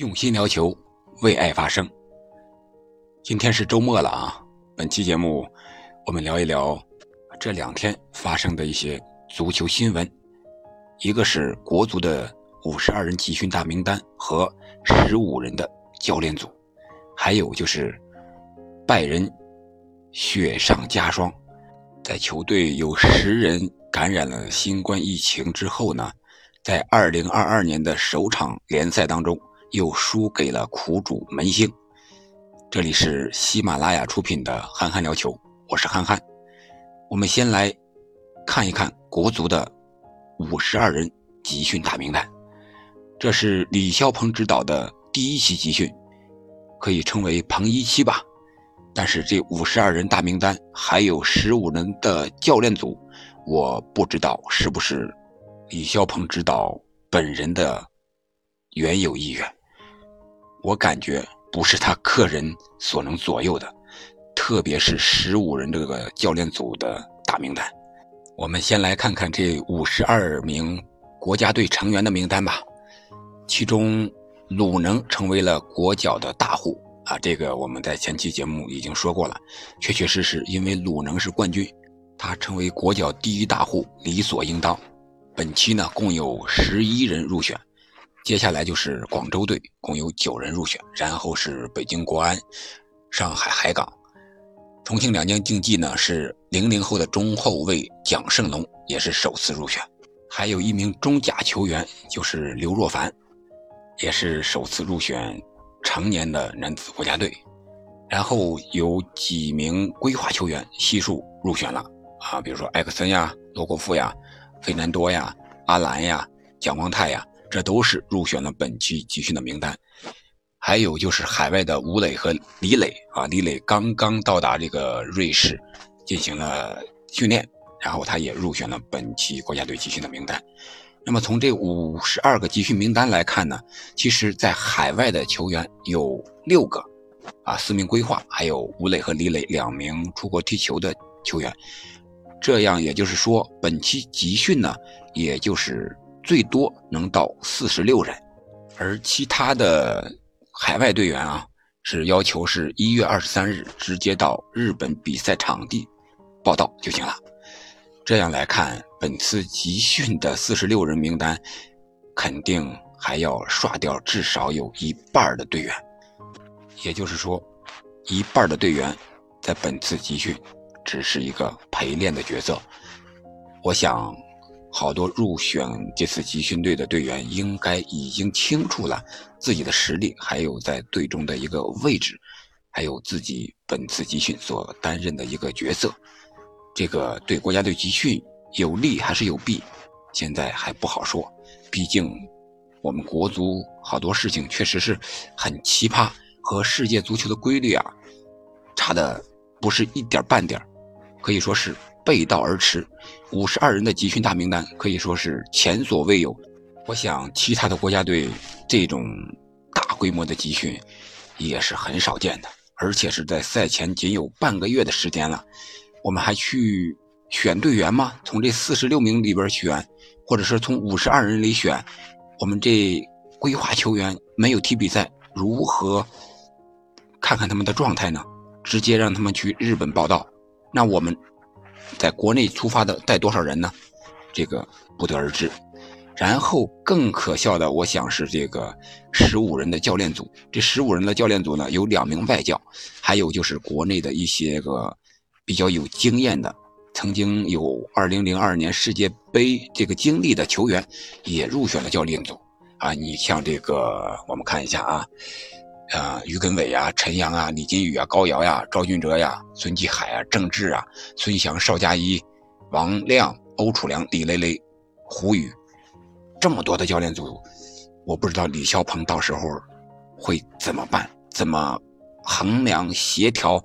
用心聊球，为爱发声。今天是周末了啊！本期节目，我们聊一聊这两天发生的一些足球新闻。一个是国足的五十二人集训大名单和十五人的教练组，还有就是拜仁雪上加霜，在球队有十人感染了新冠疫情之后呢，在二零二二年的首场联赛当中。又输给了苦主门兴。这里是喜马拉雅出品的《憨憨聊球》，我是憨憨。我们先来看一看国足的五十二人集训大名单。这是李霄鹏指导的第一期集训，可以称为“鹏一期”吧。但是这五十二人大名单还有十五人的教练组，我不知道是不是李霄鹏指导本人的原有意愿。我感觉不是他个人所能左右的，特别是十五人这个教练组的大名单。我们先来看看这五十二名国家队成员的名单吧。其中，鲁能成为了国脚的大户啊，这个我们在前期节目已经说过了。确确实实，因为鲁能是冠军，他成为国脚第一大户，理所应当。本期呢，共有十一人入选。接下来就是广州队，共有九人入选，然后是北京国安、上海海港、重庆两江竞技呢是零零后的中后卫蒋胜龙也是首次入选，还有一名中甲球员就是刘若凡，也是首次入选成年的男子国家队，然后有几名规划球员悉数入选了啊，比如说埃克森呀、罗国富呀、费南多呀、阿兰呀、蒋光太呀。这都是入选了本期集训的名单，还有就是海外的吴磊和李磊啊，李磊刚刚到达这个瑞士，进行了训练，然后他也入选了本期国家队集训的名单。那么从这五十二个集训名单来看呢，其实在海外的球员有六个，啊，四名规划，还有吴磊和李磊两名出国踢球的球员。这样也就是说，本期集训呢，也就是。最多能到四十六人，而其他的海外队员啊，是要求是一月二十三日直接到日本比赛场地报道就行了。这样来看，本次集训的四十六人名单，肯定还要刷掉至少有一半的队员。也就是说，一半的队员在本次集训只是一个陪练的角色。我想。好多入选这次集训队的队员，应该已经清楚了自己的实力，还有在队中的一个位置，还有自己本次集训所担任的一个角色。这个对国家队集训有利还是有弊，现在还不好说。毕竟我们国足好多事情确实是很奇葩，和世界足球的规律啊差的不是一点半点可以说是。背道而驰，五十二人的集训大名单可以说是前所未有。我想，其他的国家队这种大规模的集训也是很少见的，而且是在赛前仅有半个月的时间了。我们还去选队员吗？从这四十六名里边选，或者是从五十二人里选？我们这规划球员没有踢比赛，如何看看他们的状态呢？直接让他们去日本报道，那我们。在国内出发的带多少人呢？这个不得而知。然后更可笑的，我想是这个十五人的教练组。这十五人的教练组呢，有两名外教，还有就是国内的一些个比较有经验的，曾经有二零零二年世界杯这个经历的球员也入选了教练组。啊，你像这个，我们看一下啊。啊，于根伟啊，陈阳啊，李金羽啊，高瑶呀，赵俊哲呀，孙继海啊，郑智啊，孙祥、邵佳一、王亮、欧楚良、李雷雷、胡宇，这么多的教练组，我不知道李霄鹏到时候会怎么办，怎么衡量协调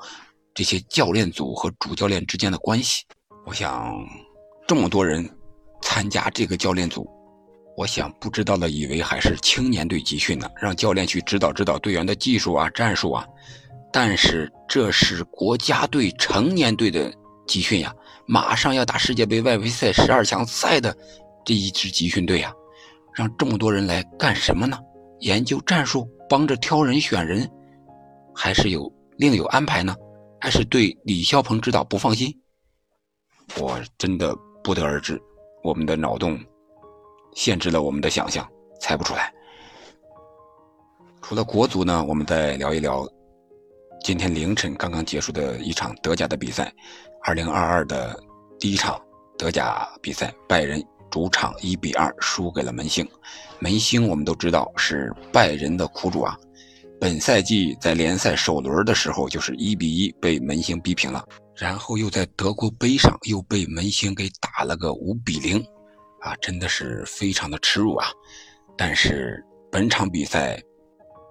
这些教练组和主教练之间的关系？我想，这么多人参加这个教练组。我想不知道的以为还是青年队集训呢，让教练去指导指导队员的技术啊、战术啊。但是这是国家队成年队的集训呀，马上要打世界杯外围赛十二强赛的这一支集训队呀，让这么多人来干什么呢？研究战术，帮着挑人选人，还是有另有安排呢？还是对李霄鹏指导不放心？我真的不得而知。我们的脑洞限制了我们的想象，猜不出来。除了国足呢，我们再聊一聊今天凌晨刚刚结束的一场德甲的比赛，2022的第一场德甲比赛，拜仁主场1比2输给了门兴。门兴我们都知道是拜仁的苦主啊，本赛季在联赛首轮的时候就是1比1被门兴逼平了。然后又在德国杯上又被门兴给打了个五比零，啊，真的是非常的耻辱啊！但是本场比赛，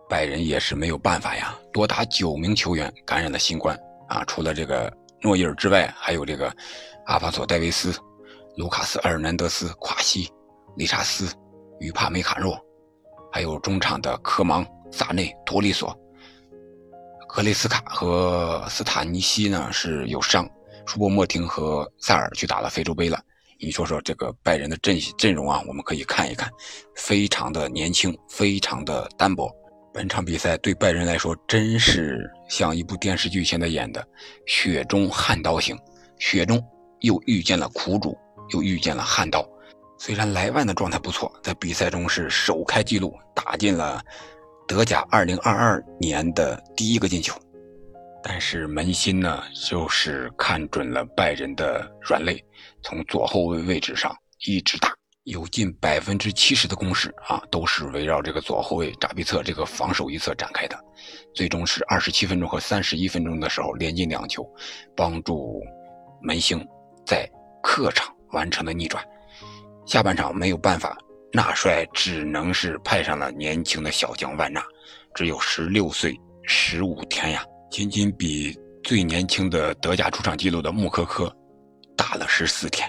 拜仁也是没有办法呀，多达九名球员感染了新冠啊，除了这个诺伊尔之外，还有这个阿法索·戴维斯、卢卡斯·埃尔南德斯、夸西、理查斯、于帕梅卡诺，还有中场的科芒、萨内、托利索。格雷斯卡和斯塔尼西呢是有伤，舒波莫廷和塞尔去打了非洲杯了。你说说这个拜仁的阵阵容啊，我们可以看一看，非常的年轻，非常的单薄。本场比赛对拜仁来说，真是像一部电视剧现在演的雪中悍刀行，雪中又遇见了苦主，又遇见了悍刀。虽然莱万的状态不错，在比赛中是首开纪录，打进了。德甲2022年的第一个进球，但是门兴呢，就是看准了拜仁的软肋，从左后卫位置上一直打，有近百分之七十的攻势啊，都是围绕这个左后卫扎比策这个防守一侧展开的。最终是二十七分钟和三十一分钟的时候连进两球，帮助门兴在客场完成了逆转。下半场没有办法。纳帅只能是派上了年轻的小将万纳，只有十六岁十五天呀，仅仅比最年轻的德甲出场记录的穆科科大了十四天。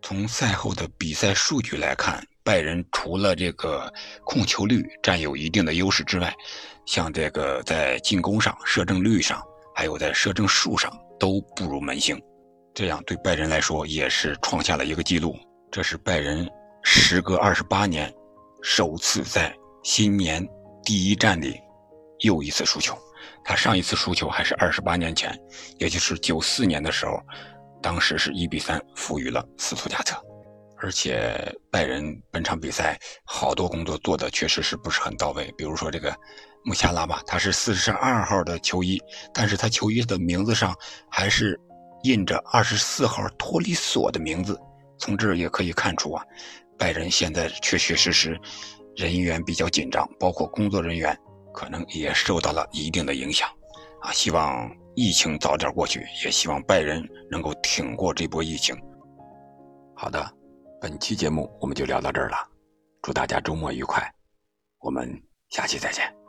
从赛后的比赛数据来看，拜仁除了这个控球率占有一定的优势之外，像这个在进攻上、射正率上，还有在射正数上都不如门兴，这样对拜仁来说也是创下了一个记录。这是拜仁。时隔二十八年，首次在新年第一战里又一次输球。他上一次输球还是二十八年前，也就是九四年的时候，当时是一比三负于了斯图加特。而且拜仁本场比赛好多工作做的确实是不是很到位，比如说这个穆夏拉吧，他是四十二号的球衣，但是他球衣的名字上还是印着二十四号托里索的名字。从这儿也可以看出啊。拜仁现在确确实实人员比较紧张，包括工作人员可能也受到了一定的影响，啊，希望疫情早点过去，也希望拜仁能够挺过这波疫情。好的，本期节目我们就聊到这儿了，祝大家周末愉快，我们下期再见。